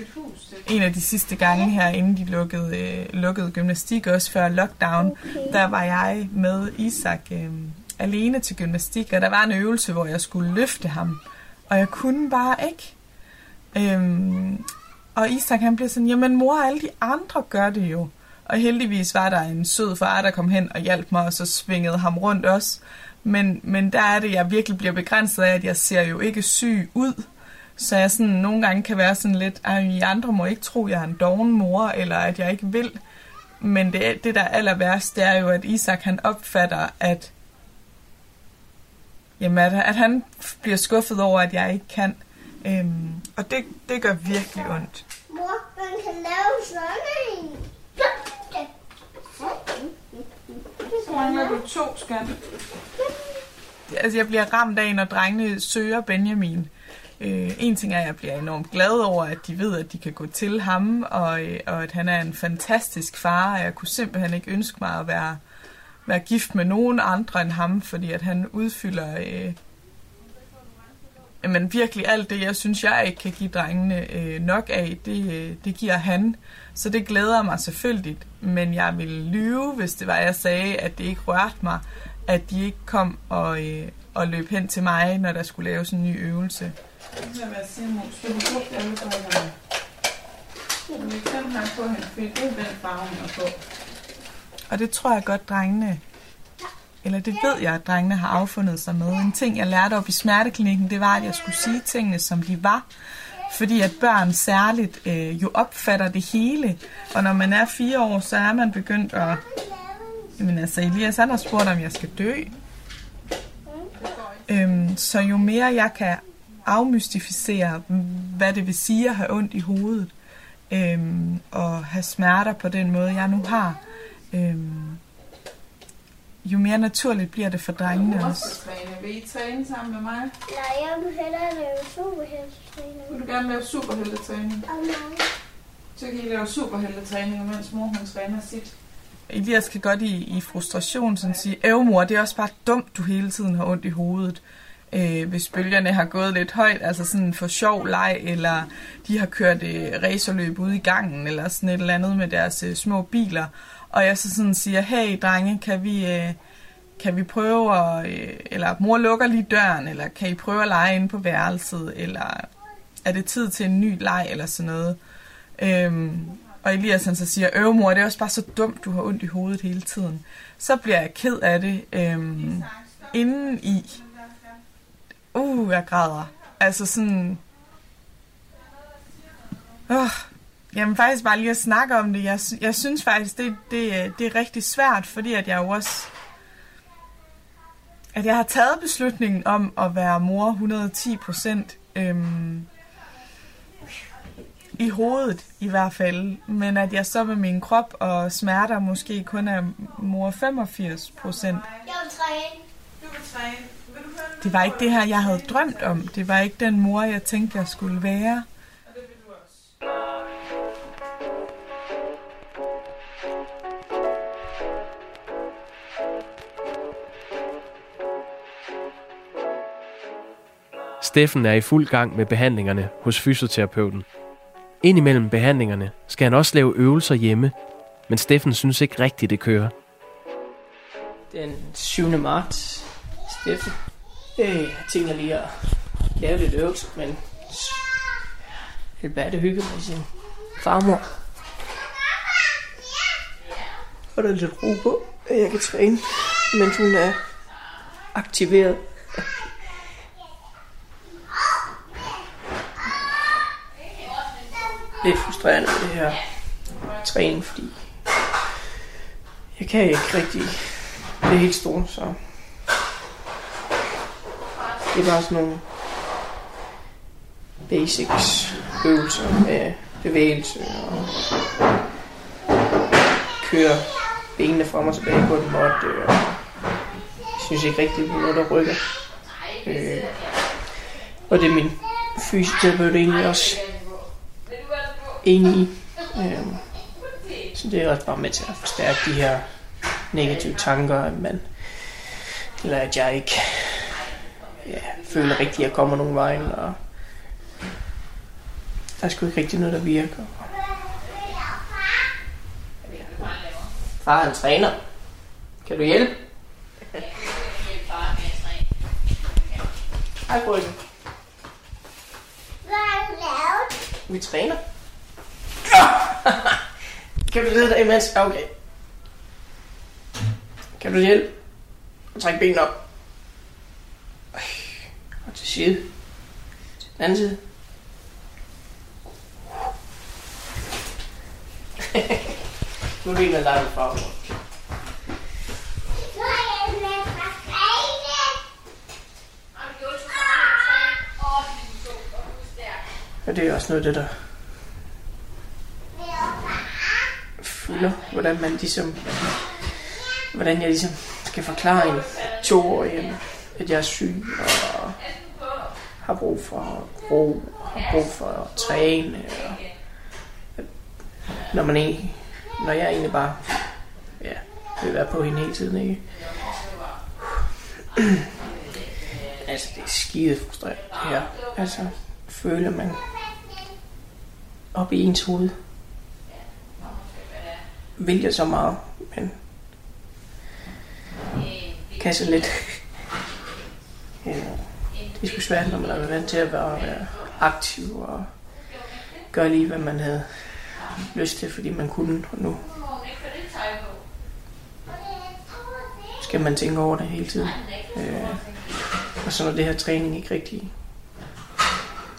er hus. En af de sidste gange her, inden de lukkede, øh, lukkede gymnastik, også før lockdown, okay. der var jeg med Isak øh, alene til gymnastik, og der var en øvelse, hvor jeg skulle løfte ham, og jeg kunne bare ikke. Øhm, og Isak han blev sådan, jamen mor, alle de andre gør det jo. Og heldigvis var der en sød far, der kom hen og hjalp mig, og så svingede ham rundt også. Men, men der er det, jeg virkelig bliver begrænset af, at jeg ser jo ikke syg ud. Så jeg sådan nogle gange kan være sådan lidt, at I andre må ikke tro, at jeg er en doven mor, eller at jeg ikke vil. Men det, det der er aller værst, det er jo, at Isak han opfatter, at, jamen, at, at han bliver skuffet over, at jeg ikke kan. Øhm, og det, det gør virkelig ondt. Mor, man kan lave sådan en. Så mangler du to, skat. Altså, jeg bliver ramt af, når drengene søger Benjamin. Øh, en ting er, at jeg bliver enormt glad over, at de ved, at de kan gå til ham, og, øh, og at han er en fantastisk far, og jeg kunne simpelthen ikke ønske mig at være, være gift med nogen andre end ham, fordi at han udfylder øh, men virkelig alt det, jeg synes, jeg ikke kan give drengene øh, nok af, det, øh, det giver han. Så det glæder mig selvfølgelig, men jeg ville lyve, hvis det var, jeg sagde, at det ikke rørte mig, at de ikke kom og, øh, og løb hen til mig, når der skulle laves en ny øvelse. Det er, hvad jeg siger, Mås. Du har brugt alle brillerne. Men vi kan have på hende, fordi det er den farve, hun har på. Og det tror jeg godt, drengene eller det ved jeg, at drengene har affundet sig med. En ting, jeg lærte op i smerteklinikken, det var, at jeg skulle sige tingene, som de var. Fordi at børn særligt øh, jo opfatter det hele. Og når man er fire år, så er man begyndt at... Jamen altså, Elias han har spurgt, om jeg skal dø. Øhm, så jo mere jeg kan afmystificere, hvad det vil sige at have ondt i hovedet, øhm, og have smerter på den måde, jeg nu har, øhm, jo mere naturligt bliver det for drengene også. Vil I træne sammen med mig? Nej, jeg vil hellere lave superheltetræning. Vil du gerne lave superheltetræning? Så kan I lave superheltetræning, mens mor hun træner sit. Elias kan godt i, i frustration sådan sige, Æv mor, det er også bare dumt, du hele tiden har ondt i hovedet. Øh, hvis bølgerne har gået lidt højt, altså sådan for sjov leg, eller de har kørt øh, racerløb ude i gangen, eller sådan et eller andet med deres øh, små biler. Og jeg så sådan siger, hey drenge, kan vi, øh, kan vi prøve at, øh, eller mor lukker lige døren, eller kan I prøve at lege inde på værelset, eller er det tid til en ny leg, eller sådan noget. Øhm, og Elias han så siger, øv mor, det er også bare så dumt, du har ondt i hovedet hele tiden. Så bliver jeg ked af det øhm, inden i. Uh, jeg græder. Altså sådan... Øh, Jamen faktisk bare lige at snakke om det. Jeg, jeg synes faktisk, det, det, det er rigtig svært, fordi at jeg jo også... At jeg har taget beslutningen om at være mor 110 procent øhm, i hovedet i hvert fald. Men at jeg så med min krop og smerter måske kun er mor 85 procent. Jeg vil træne. Du vil træne. Vil du høre det var ikke det her, jeg havde drømt om. Det var ikke den mor, jeg tænkte, jeg skulle være. Steffen er i fuld gang med behandlingerne hos fysioterapeuten. Indimellem behandlingerne skal han også lave øvelser hjemme, men Steffen synes ikke rigtigt, det kører. Den 7. marts. Steffen. Øh, jeg tænker lige at lave lidt øvelse, men det er det hygge med sin farmor. Og der er lidt ro på, at jeg kan træne, mens hun er aktiveret. Lidt frustrerende med det her træning, fordi jeg kan ikke rigtig det helt store, så det er bare sådan nogle basics øvelser med bevægelse og køre benene frem og tilbage på den måtte. Og jeg synes ikke rigtigt, det er noget, der rykker. Øh, og det er min fysioterapeut egentlig også enig i. Øh, så det er også bare med til at forstærke de her negative tanker, at man, eller at jeg ikke ja, føler rigtigt, at jeg kommer nogen vejen, og der er sgu ikke rigtig noget, der virker. Far er en træner. Kan du hjælpe? Hej, Frøken. Hvad har du lavet? Vi træner. Kan du sidde der imens? Ja, Okay. Kan du hjælpe? Og trække benene op. Og til side. Til den anden side. <laughs> nu er det en af dig, er Grene. Og det er også noget af det, der fylder, hvordan man ligesom, hvordan jeg ligesom skal forklare en toårig, at jeg er syg og har brug for ro, har brug for at træne. Og at når man egentlig, når jeg egentlig bare ja, vil være på hende hele tiden, ikke? altså, det er skide frustrerende, det her. Altså, føler man op i ens hoved. Vil jeg så meget, men kan så lidt. ja, det er sgu svært, når man er vant til at være, være aktiv og gøre lige, hvad man havde lyst til, fordi man kunne, og nu skal man tænke over det hele tiden. Øh, og så når det her træning ikke rigtig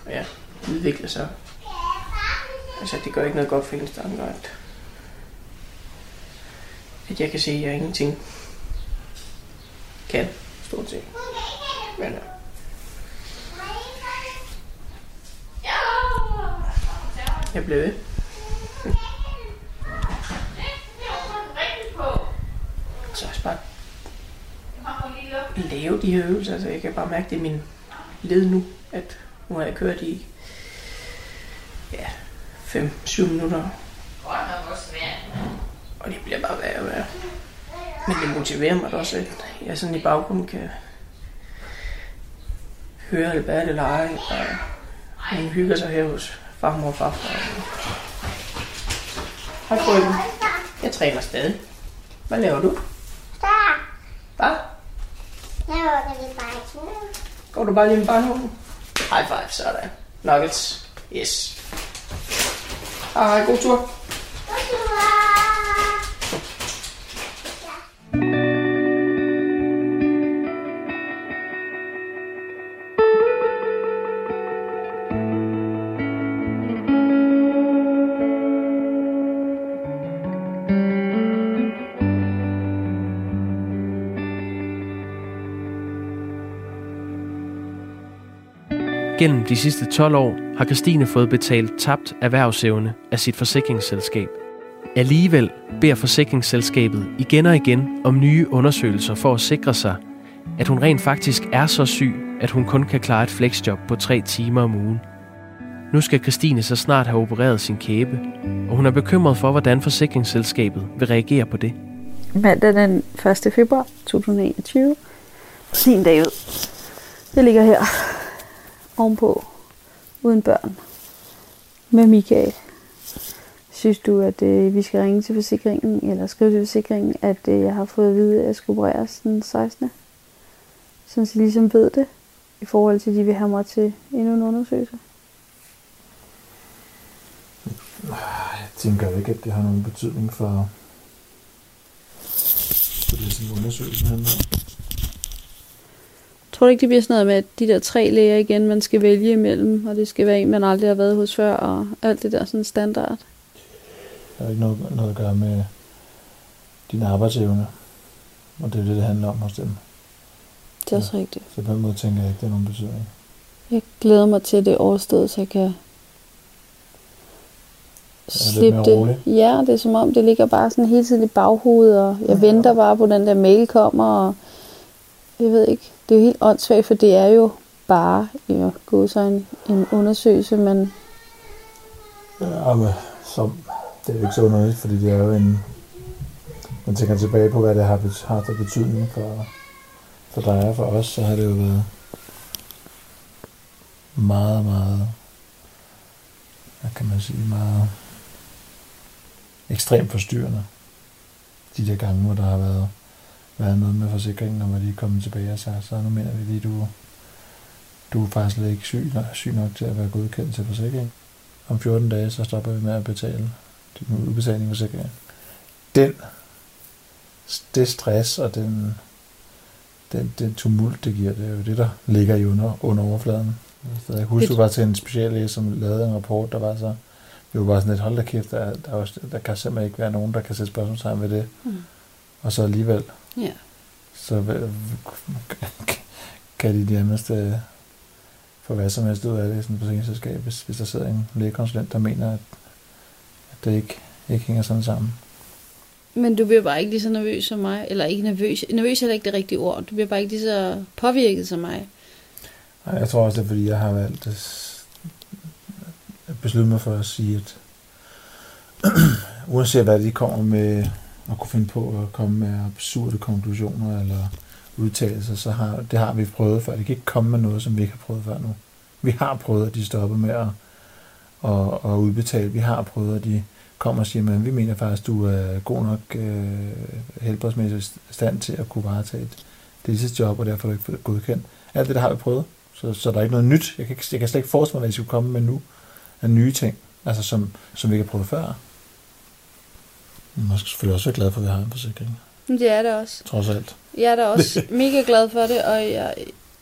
ja, udvikler sig, altså det gør ikke noget godt for hendes tanker, at, at jeg kan se, at jeg ingenting kan, stort set. Men, ja. jeg blev ved. Så også bare lave de her øvelser. Altså, jeg kan bare mærke det i min led nu, at nu har jeg kørt i ja, 5-7 minutter. Og det bliver bare værre og værre. Men det motiverer mig da også, at jeg sådan i baggrunden kan høre Albert ej, og hun hygger sig her hos farmor og farfar. Hej frøken. Jeg træner stadig. Hvad laver du? Der. Hvad? Jeg åbner lige bare. Går du bare lige med barnevognen? High five, sådan. Nuggets. Yes. Hej, god tur. Gennem de sidste 12 år har Christine fået betalt tabt erhvervsevne af sit forsikringsselskab. Alligevel beder forsikringsselskabet igen og igen om nye undersøgelser for at sikre sig, at hun rent faktisk er så syg, at hun kun kan klare et flexjob på tre timer om ugen. Nu skal Christine så snart have opereret sin kæbe, og hun er bekymret for, hvordan forsikringsselskabet vil reagere på det. Mandag den 1. februar 2021. Sin dag ud. Jeg ligger her ovenpå, uden børn, med Michael. Synes du, at øh, vi skal ringe til forsikringen, eller skrive til forsikringen, at øh, jeg har fået at vide, at jeg skal opereres den 16. Sådan så de ligesom ved det, i forhold til, at de vil have mig til endnu en undersøgelse. Jeg tænker ikke, at det har nogen betydning for, for det, som undersøgelsen handler om. Tror du ikke, det bliver sådan noget med, at de der tre læger igen, man skal vælge imellem, og det skal være en, man aldrig har været hos før, og alt det der sådan standard? Det har ikke noget, noget at gøre med din arbejdsevne. Og det er det, det handler om hos dem. Det er også rigtigt. Så på den måde tænker jeg ikke, det har nogen betydning. Jeg glæder mig til, det er overstået, så jeg kan slippe det. Ja, det er som om, det ligger bare sådan hele tiden i baghovedet, og jeg ja. venter bare på, den der mail kommer, og jeg ved ikke, det er jo helt åndssvagt, for det er jo bare ja, gå så en, en undersøgelse, men Ja, men så, det er jo ikke så underligt, fordi det er jo en... Man tænker tilbage på, hvad det har har haft af betydning for, for dig og for os, så har det jo været meget, meget, hvad kan man sige, meget ekstremt forstyrrende. De der gange, hvor der har været, været noget med forsikringen, hvor de er kommet tilbage og sagt, så nu mener vi lige, du, du er faktisk slet ikke syg, syg nok til at være godkendt til forsikring. Om 14 dage, så stopper vi med at betale din udbetaling af forsikringen. Den, det stress og den, den, den tumult, det giver, det er jo det, der ligger i under, under overfladen. Jeg husker Det- bare til en speciallæge, som lavede en rapport, der var så, vi var bare sådan lidt, hold da kæft, der, der, er også- der kan simpelthen ikke være nogen, der kan sætte spørgsmålstegn ved det. Mm. Og så alligevel, ja. så hvad- kan de nærmest øh, få hvad som helst ud af det i sådan et forsikringsselskab, hvis, hvis der sidder en lægekonsulent, der mener, at, at det ikke, ikke hænger sådan sammen. Men du bliver bare ikke lige så nervøs som mig. Eller ikke nervøs. Nervøs er heller ikke det rigtige ord. Du bliver bare ikke lige så påvirket som mig. Nej, jeg tror også, det er, fordi jeg har valgt at beslutte mig for at sige, at <clears throat> uanset hvad de kommer med, at kunne finde på at komme med absurde konklusioner eller udtalelser, så har, det har vi prøvet før. Det kan ikke komme med noget, som vi ikke har prøvet før nu. Vi har prøvet, at de stopper med at, at, at udbetale. Vi har prøvet, at de kommer og siger, at vi mener faktisk, at du er god nok øh, helbredsmæssigt stand til at kunne varetage et deltidsjob, og derfor er du ikke godkendt. Alt det, der har vi prøvet. Så, så der er ikke noget nyt. Jeg kan, ikke, jeg kan slet ikke forestille mig, hvad de skulle komme med nu af nye ting, altså som, som vi ikke har prøvet før. Man skal selvfølgelig også være glad for, at vi har en forsikring, det er det også. trods alt. Jeg er da også <laughs> mega glad for det, og jeg,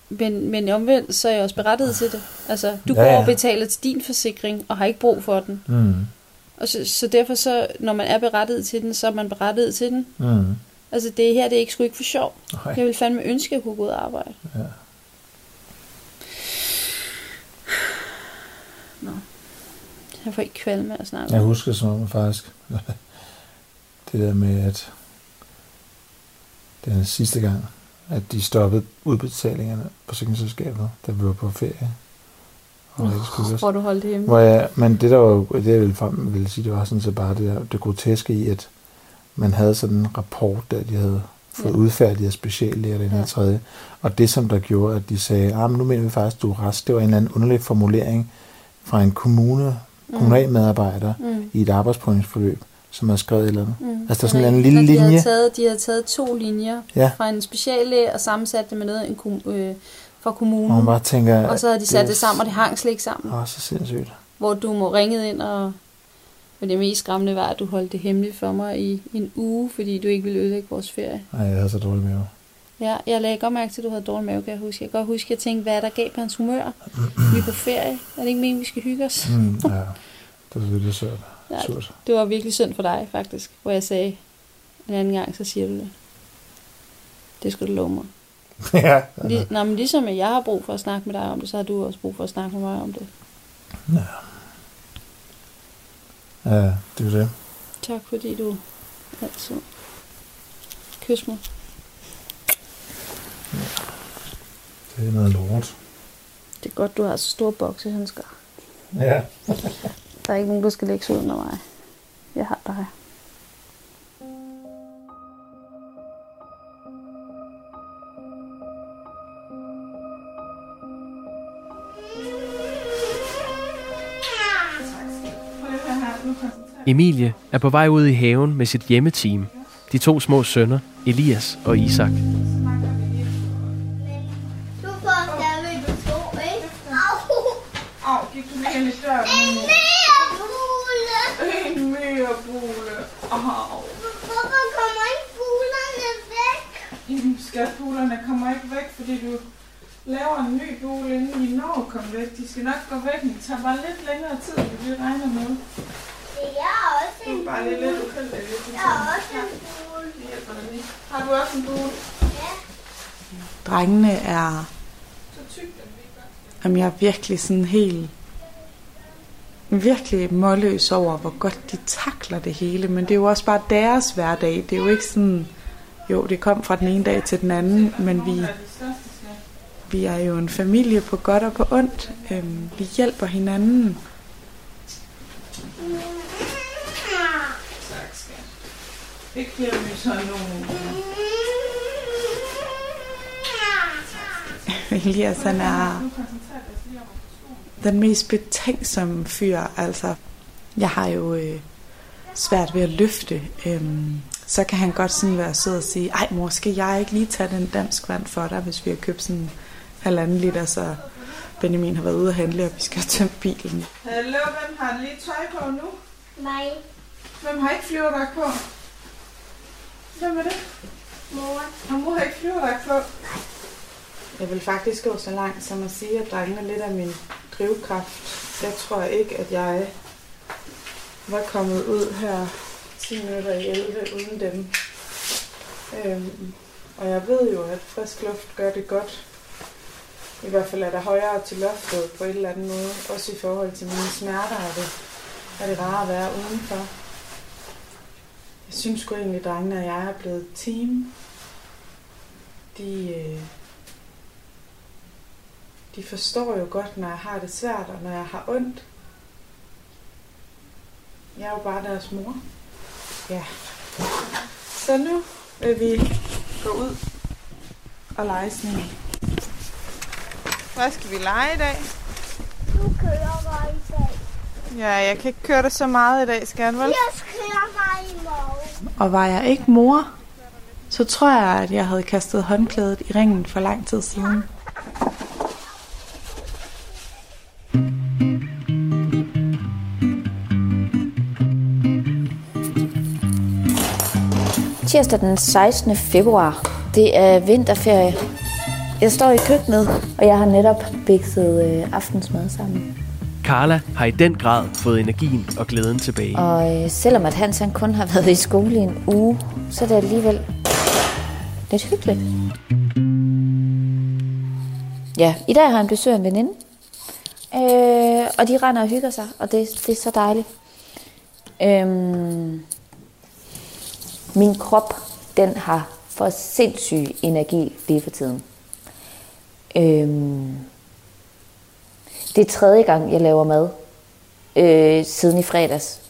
men, men omvendt, så er jeg også berettiget til det. Altså, du Ja, ja, går og betaler til din forsikring, og har ikke brug for den. Mm. Og så, så derfor, så, når man er berettiget til den, så er man berettiget til den. Mm. Altså, det her, det er ikke sgu ikke for sjov. Nej. Jeg vil fandme ønske, at jeg kunne gå ud og arbejde. Ja. Nå. Jeg får ikke kvalme at snakke Jeg husker som om faktisk, <laughs> det der med, at den sidste gang, at de stoppede udbetalingerne på forsikringsselskabet, da vi var på ferie. Og jeg skulle huske. Hvor du holdt det hjemme. Hvor jeg, men det der var det jeg ville, frem, ville sige, det var sådan så bare det, der, det groteske i, at man havde sådan en rapport, der de havde fået Ja. udfærdiget af speciallæger, den her Ja. tredje. Og det, som der gjorde, at de sagde, ah, men nu mener vi faktisk, du er rask, det var en eller anden underlig formulering fra en kommune, Mm. kommunalmedarbejder Mm. i et arbejdsprøvningsforløb, som har skrevet et eller andet. Mm. Altså, der er sådan en anden lille de linje. Havde taget, de havde taget to linjer Ja. fra en speciallæge og sammensat det med noget en øh, fra kommunen. Og bare tænker, og så havde de sat det- det sammen, og det hang slet ikke sammen. Åh, så sindssygt. Hvor du må ringe ind, og men det mest skræmmende var, at du holdt det hemmeligt for mig i en uge, fordi du ikke ville ødelægge vores ferie. Ej, jeg havde så dårligt med Ja, jeg lagde godt mærke til, at du havde dårlig mave, kan jeg huske. Jeg kan godt huske, at jeg tænkte, hvad er der galt på hans humør? <clears throat> vi er på ferie. Er det ikke meningen, vi skal hygge os? Mm, ja, <laughs> det var virkelig sødt. Ja, Surt. det var virkelig synd for dig, faktisk. Hvor jeg sagde, en anden gang, så siger du det. Det skal du love mig. <laughs> ja, Lig, nå, men ligesom at jeg har brug for at snakke med dig om det, så har du også brug for at snakke med mig om det. ja, det er det. Tak fordi du altid kys mig. Ja. Det er noget lort. Det er godt, du har så store boksehandsker. Ja. <laughs> Der er ikke nogen, der skal lægge sig ud mig. Jeg har dig. Emilie er på vej ud i haven med sit hjemmeteam. De to små sønner, Elias og Isak. Skatbulerne kommer ikke væk, fordi du laver en ny bule, inden de når at komme væk. De skal nok gå væk, men det tager bare lidt længere tid, end vi regner med. Jeg har også Du en er bare lige lidt uheldig. Jeg har også en bule. Jeg hjælper dig lige. Har du også en bule? Ja. Drengene er... Jamen, jeg er virkelig sådan helt... Virkelig målløs over, hvor godt de takler det hele. Men det er jo også bare deres hverdag. Det er jo ikke sådan... Jo, det kom fra den ene dag til den anden, men vi, vi er jo en familie på godt og på ondt. Øhm, vi hjælper hinanden. Tak, skat. Ikke <laughs> sådan nogen... Elias, han er den mest betænksomme fyr. Altså, jeg har jo øh, svært ved at løfte. Øhm, så kan han godt sådan være sød og sige, ej mor, skal jeg ikke lige tage den dansk vand for dig, hvis vi har købt sådan en halvanden liter, så Benjamin har været ude at handle, og vi skal have tømt bilen. Hallo, hvem har lige tøj på nu? Mig. Hvem har ikke flyverdragt på? Hvem er det? Mor. Har mor ikke flyverdragt på? Jeg vil faktisk gå så langt som at sige, at drengene lidt af min drivkraft. Jeg tror ikke, at jeg var kommet ud her 10 minutter i 11 uden dem. Øhm, og jeg ved jo, at frisk luft gør det godt. I hvert fald er der højere til loftet på et eller andet måde. Også i forhold til mine smerter er det, er det rart at være udenfor. Jeg synes sgu egentlig, at drengene og jeg er blevet team. De, øh, de forstår jo godt, når jeg har det svært, og når jeg har ondt. Jeg er jo bare deres mor. Ja. Så nu vil vi gå ud og lege sne. Hvad skal vi lege i dag? Du kører mig i dag. Ja, jeg kan ikke køre dig så meget i dag, skal vel? Jeg kører mig i morgen. Og var jeg ikke mor, så tror jeg, at jeg havde kastet håndklædet i ringen for lang tid siden. Tirsdag den 16. februar. Det er vinterferie. Jeg står i køkkenet, og jeg har netop bikset øh, aftensmad sammen. Carla har i den grad fået energien og glæden tilbage. Og øh, selvom at Hans han kun har <laughs> været i skole i en uge, så er det alligevel lidt hyggeligt. Ja, i dag har han besøg af en veninde. Øh, og de render og hygger sig, og det, det er så dejligt. Øhm, min krop, den har for sindssyg energi lige for tiden. Øhm, det er tredje gang, jeg laver mad øh, siden i fredags.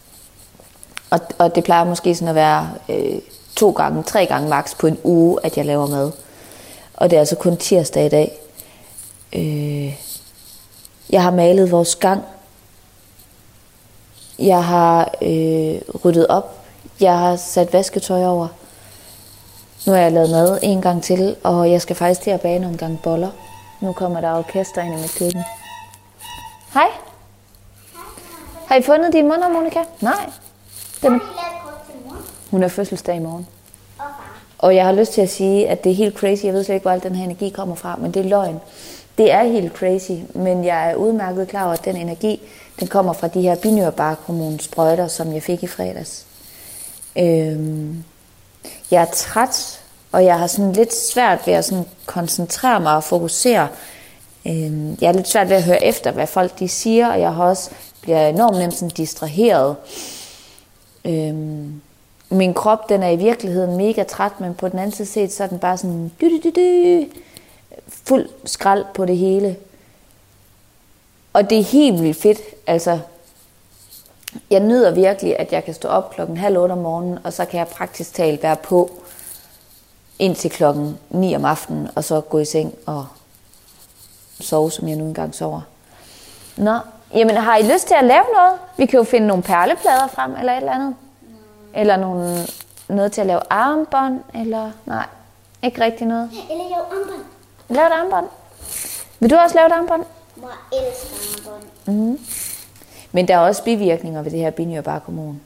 Og, og det plejer måske sådan at være øh, to gange, tre gange maks på en uge, at jeg laver mad. Og det er altså kun tirsdag i dag. Øh, jeg har malet vores gang. Jeg har øh, ryddet op. Jeg har sat vasketøj over. Nu har jeg lavet mad en gang til, og jeg skal faktisk til at bage nogle gange boller. Nu kommer der orkester ind i mit køkken. Hej. Har I fundet din mund, Monika? Nej. Den, hun har fødselsdag i morgen. Og jeg har lyst til at sige, at det er helt crazy. Jeg ved slet ikke, hvor al den her energi kommer fra, men det er løgn. Det er helt crazy, men jeg er udmærket klar over, at den energi, den kommer fra de her binyrbarkhormonsprøjter, som jeg fik i fredags. Øhm, jeg er træt, og jeg har sådan lidt svært ved at sådan koncentrere mig og fokusere. Øhm, jeg er lidt svært ved at høre efter, hvad folk de siger, og jeg har også bliver enormt nemt sådan distraheret. Øhm, min krop, den er i virkeligheden mega træt, men på den anden side set, så er den bare sådan dy, dy, dy, dy. Fuld skrald på det hele. Og det er helt vildt fedt. Altså, jeg nyder virkelig, at jeg kan stå op klokken halv otte om morgenen, og så kan jeg praktisk talt være på indtil klokken 9 om aftenen, og så gå i seng og sove, som jeg nu engang sover. Nå, jamen har I lyst til at lave noget? Vi kan jo finde nogle perleplader frem, eller et eller andet. Eller nogle, noget til at lave armbånd, eller nej, ikke rigtig noget. Eller lave armbånd. Lav et armbånd. Vil du også lave et armbånd? Mor elsker armbånd. Mm. Men der er også bivirkninger ved det her binyrbarkhormon.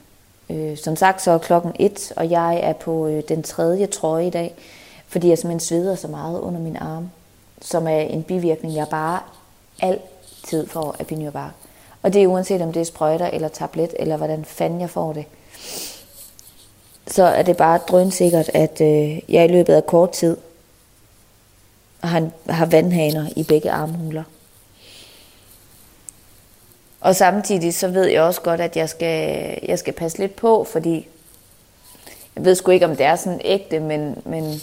Øh, som sagt, så er klokken et, og jeg er på øh, den tredje trøje i dag, fordi jeg simpelthen sveder så meget under min arm, som er en bivirkning, jeg bare altid får af binyrbark. Og det er uanset om det er sprøjter eller tablet, eller hvordan fanden jeg får det. Så er det bare drønsikkert, at øh, jeg i løbet af kort tid har, har vandhaner i begge armhuler. Og samtidig så ved jeg også godt, at jeg skal, jeg skal passe lidt på, fordi jeg ved sgu ikke, om det er sådan ægte, men, men,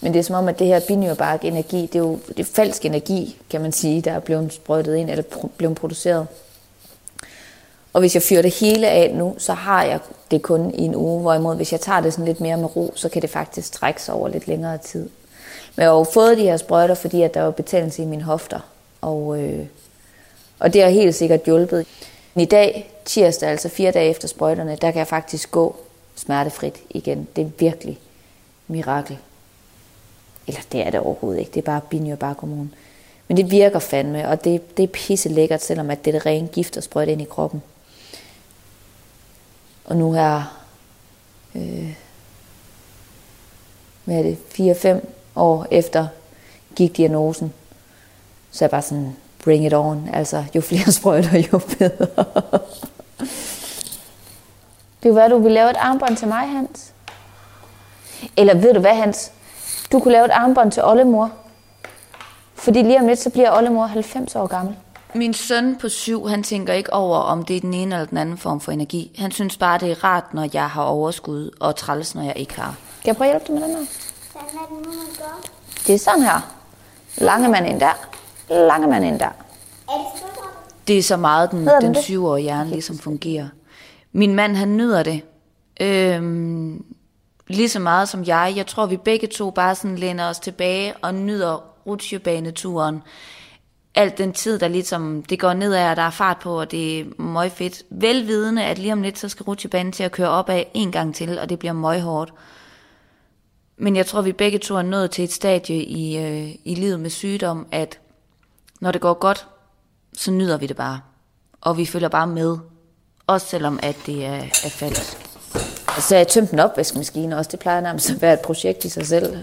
men det er som om, at det her binyrbark energi, det er jo det er falsk energi, kan man sige, der er blevet sprøjtet ind, eller blevet produceret. Og hvis jeg fyrer det hele af nu, så har jeg det kun i en uge, hvorimod hvis jeg tager det sådan lidt mere med ro, så kan det faktisk trække sig over lidt længere tid. Men jeg har jo fået de her sprøjter, fordi at der var betændelse i mine hofter, og, øh, og det har helt sikkert hjulpet. I dag, tirsdag, altså fire dage efter sprøjterne, der kan jeg faktisk gå smertefrit igen. Det er virkelig mirakel. Eller det er det overhovedet ikke, det er bare binyrbarkhormon. Men det virker fandme, og det, det er pisse lækkert, selvom at det er det rene gift at sprøjte ind i kroppen. Og nu her, øh, hvad er det, 4-5 år efter gik diagnosen, så er jeg bare sådan, bring it on. Altså, jo flere <laughs> sprøjter, jo bedre. det kunne være, du ville lave et armbånd til mig, Hans. Eller ved du hvad, Hans? Du kunne lave et armbånd til oldemor. Fordi lige om lidt, så bliver oldemor 90 år gammel. Min søn på syv, han tænker ikke over, om det er den ene eller den anden form for energi. Han synes bare, det er rart, når jeg har overskud, og træls, når jeg ikke har. Kan jeg prøve at hjælpe dig med den her? Hvordan er det nu, man gør? Det er sådan her. Lange mand ind der. Lange mand ind der. Er det er så meget, den, den syvårige hjerne ligesom fungerer. Min mand, han nyder det. Øhm, lige så meget som jeg. Jeg tror, vi begge to bare sådan læner os tilbage og nyder rutsjebaneturen. Alt den tid, der ligesom, det går nedad, og der er fart på, og det er møg fedt. Velvidende, at lige om lidt, så skal rutsjebanen til at køre op af en gang til, og det bliver møg hårdt. Men jeg tror, vi begge to er nået til et stadie i, øh, i livet med sygdom, at når det går godt, så nyder vi det bare. Og vi følger bare med. Også selvom, at det er, er falsk. Så jeg tømte en opvaskemaskine også. Det plejer nærmest at være et projekt i sig selv.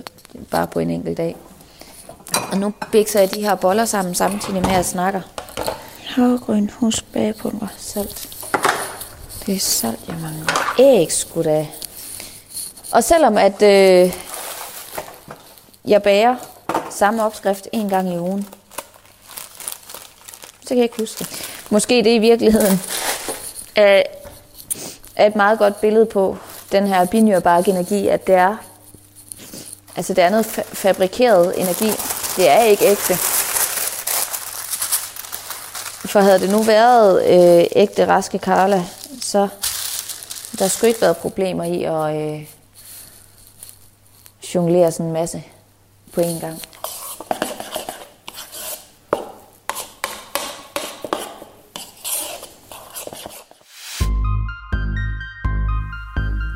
Bare på en enkelt dag. Og nu bikser jeg de her boller sammen, samtidig med at jeg snakker. Havregryn, husk bagepulver, salt. Det er salt, jeg mangler. Æg, sgu da. Og selvom at øh, jeg bager samme opskrift en gang i ugen, kan jeg ikke huske. Måske det i virkeligheden er, er et meget godt billede på den her binyrbark energi, at det er, altså det er noget fa- fabrikeret energi. Det er ikke ægte. For havde det nu været øh, ægte raske Karla, så der skulle ikke været problemer i at øh, jonglere sådan en masse på én gang.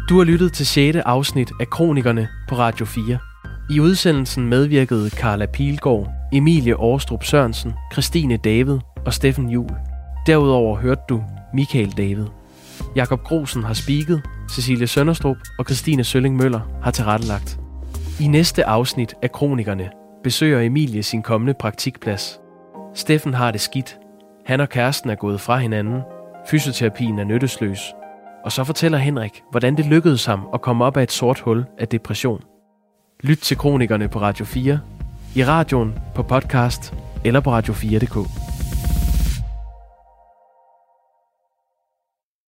Du har lyttet til 6. afsnit af Kronikerne på Radio 4. I udsendelsen medvirkede Carla Pilgaard, Emilie Aarstrup Sørensen, Christine David og Steffen Jul. Derudover hørte du Michael David. Jakob Grosen har spiket, Cecilie Sønderstrup og Christine Sølling Møller har tilrettelagt. I næste afsnit af Kronikerne besøger Emilie sin kommende praktikplads. Steffen har det skidt. Han og kæresten er gået fra hinanden. Fysioterapien er nyttesløs. Og så fortæller Henrik, hvordan det lykkedes ham at komme op af et sort hul af depression. Lyt til Kronikerne på Radio 4, i radioen, på podcast eller på radio4.dk.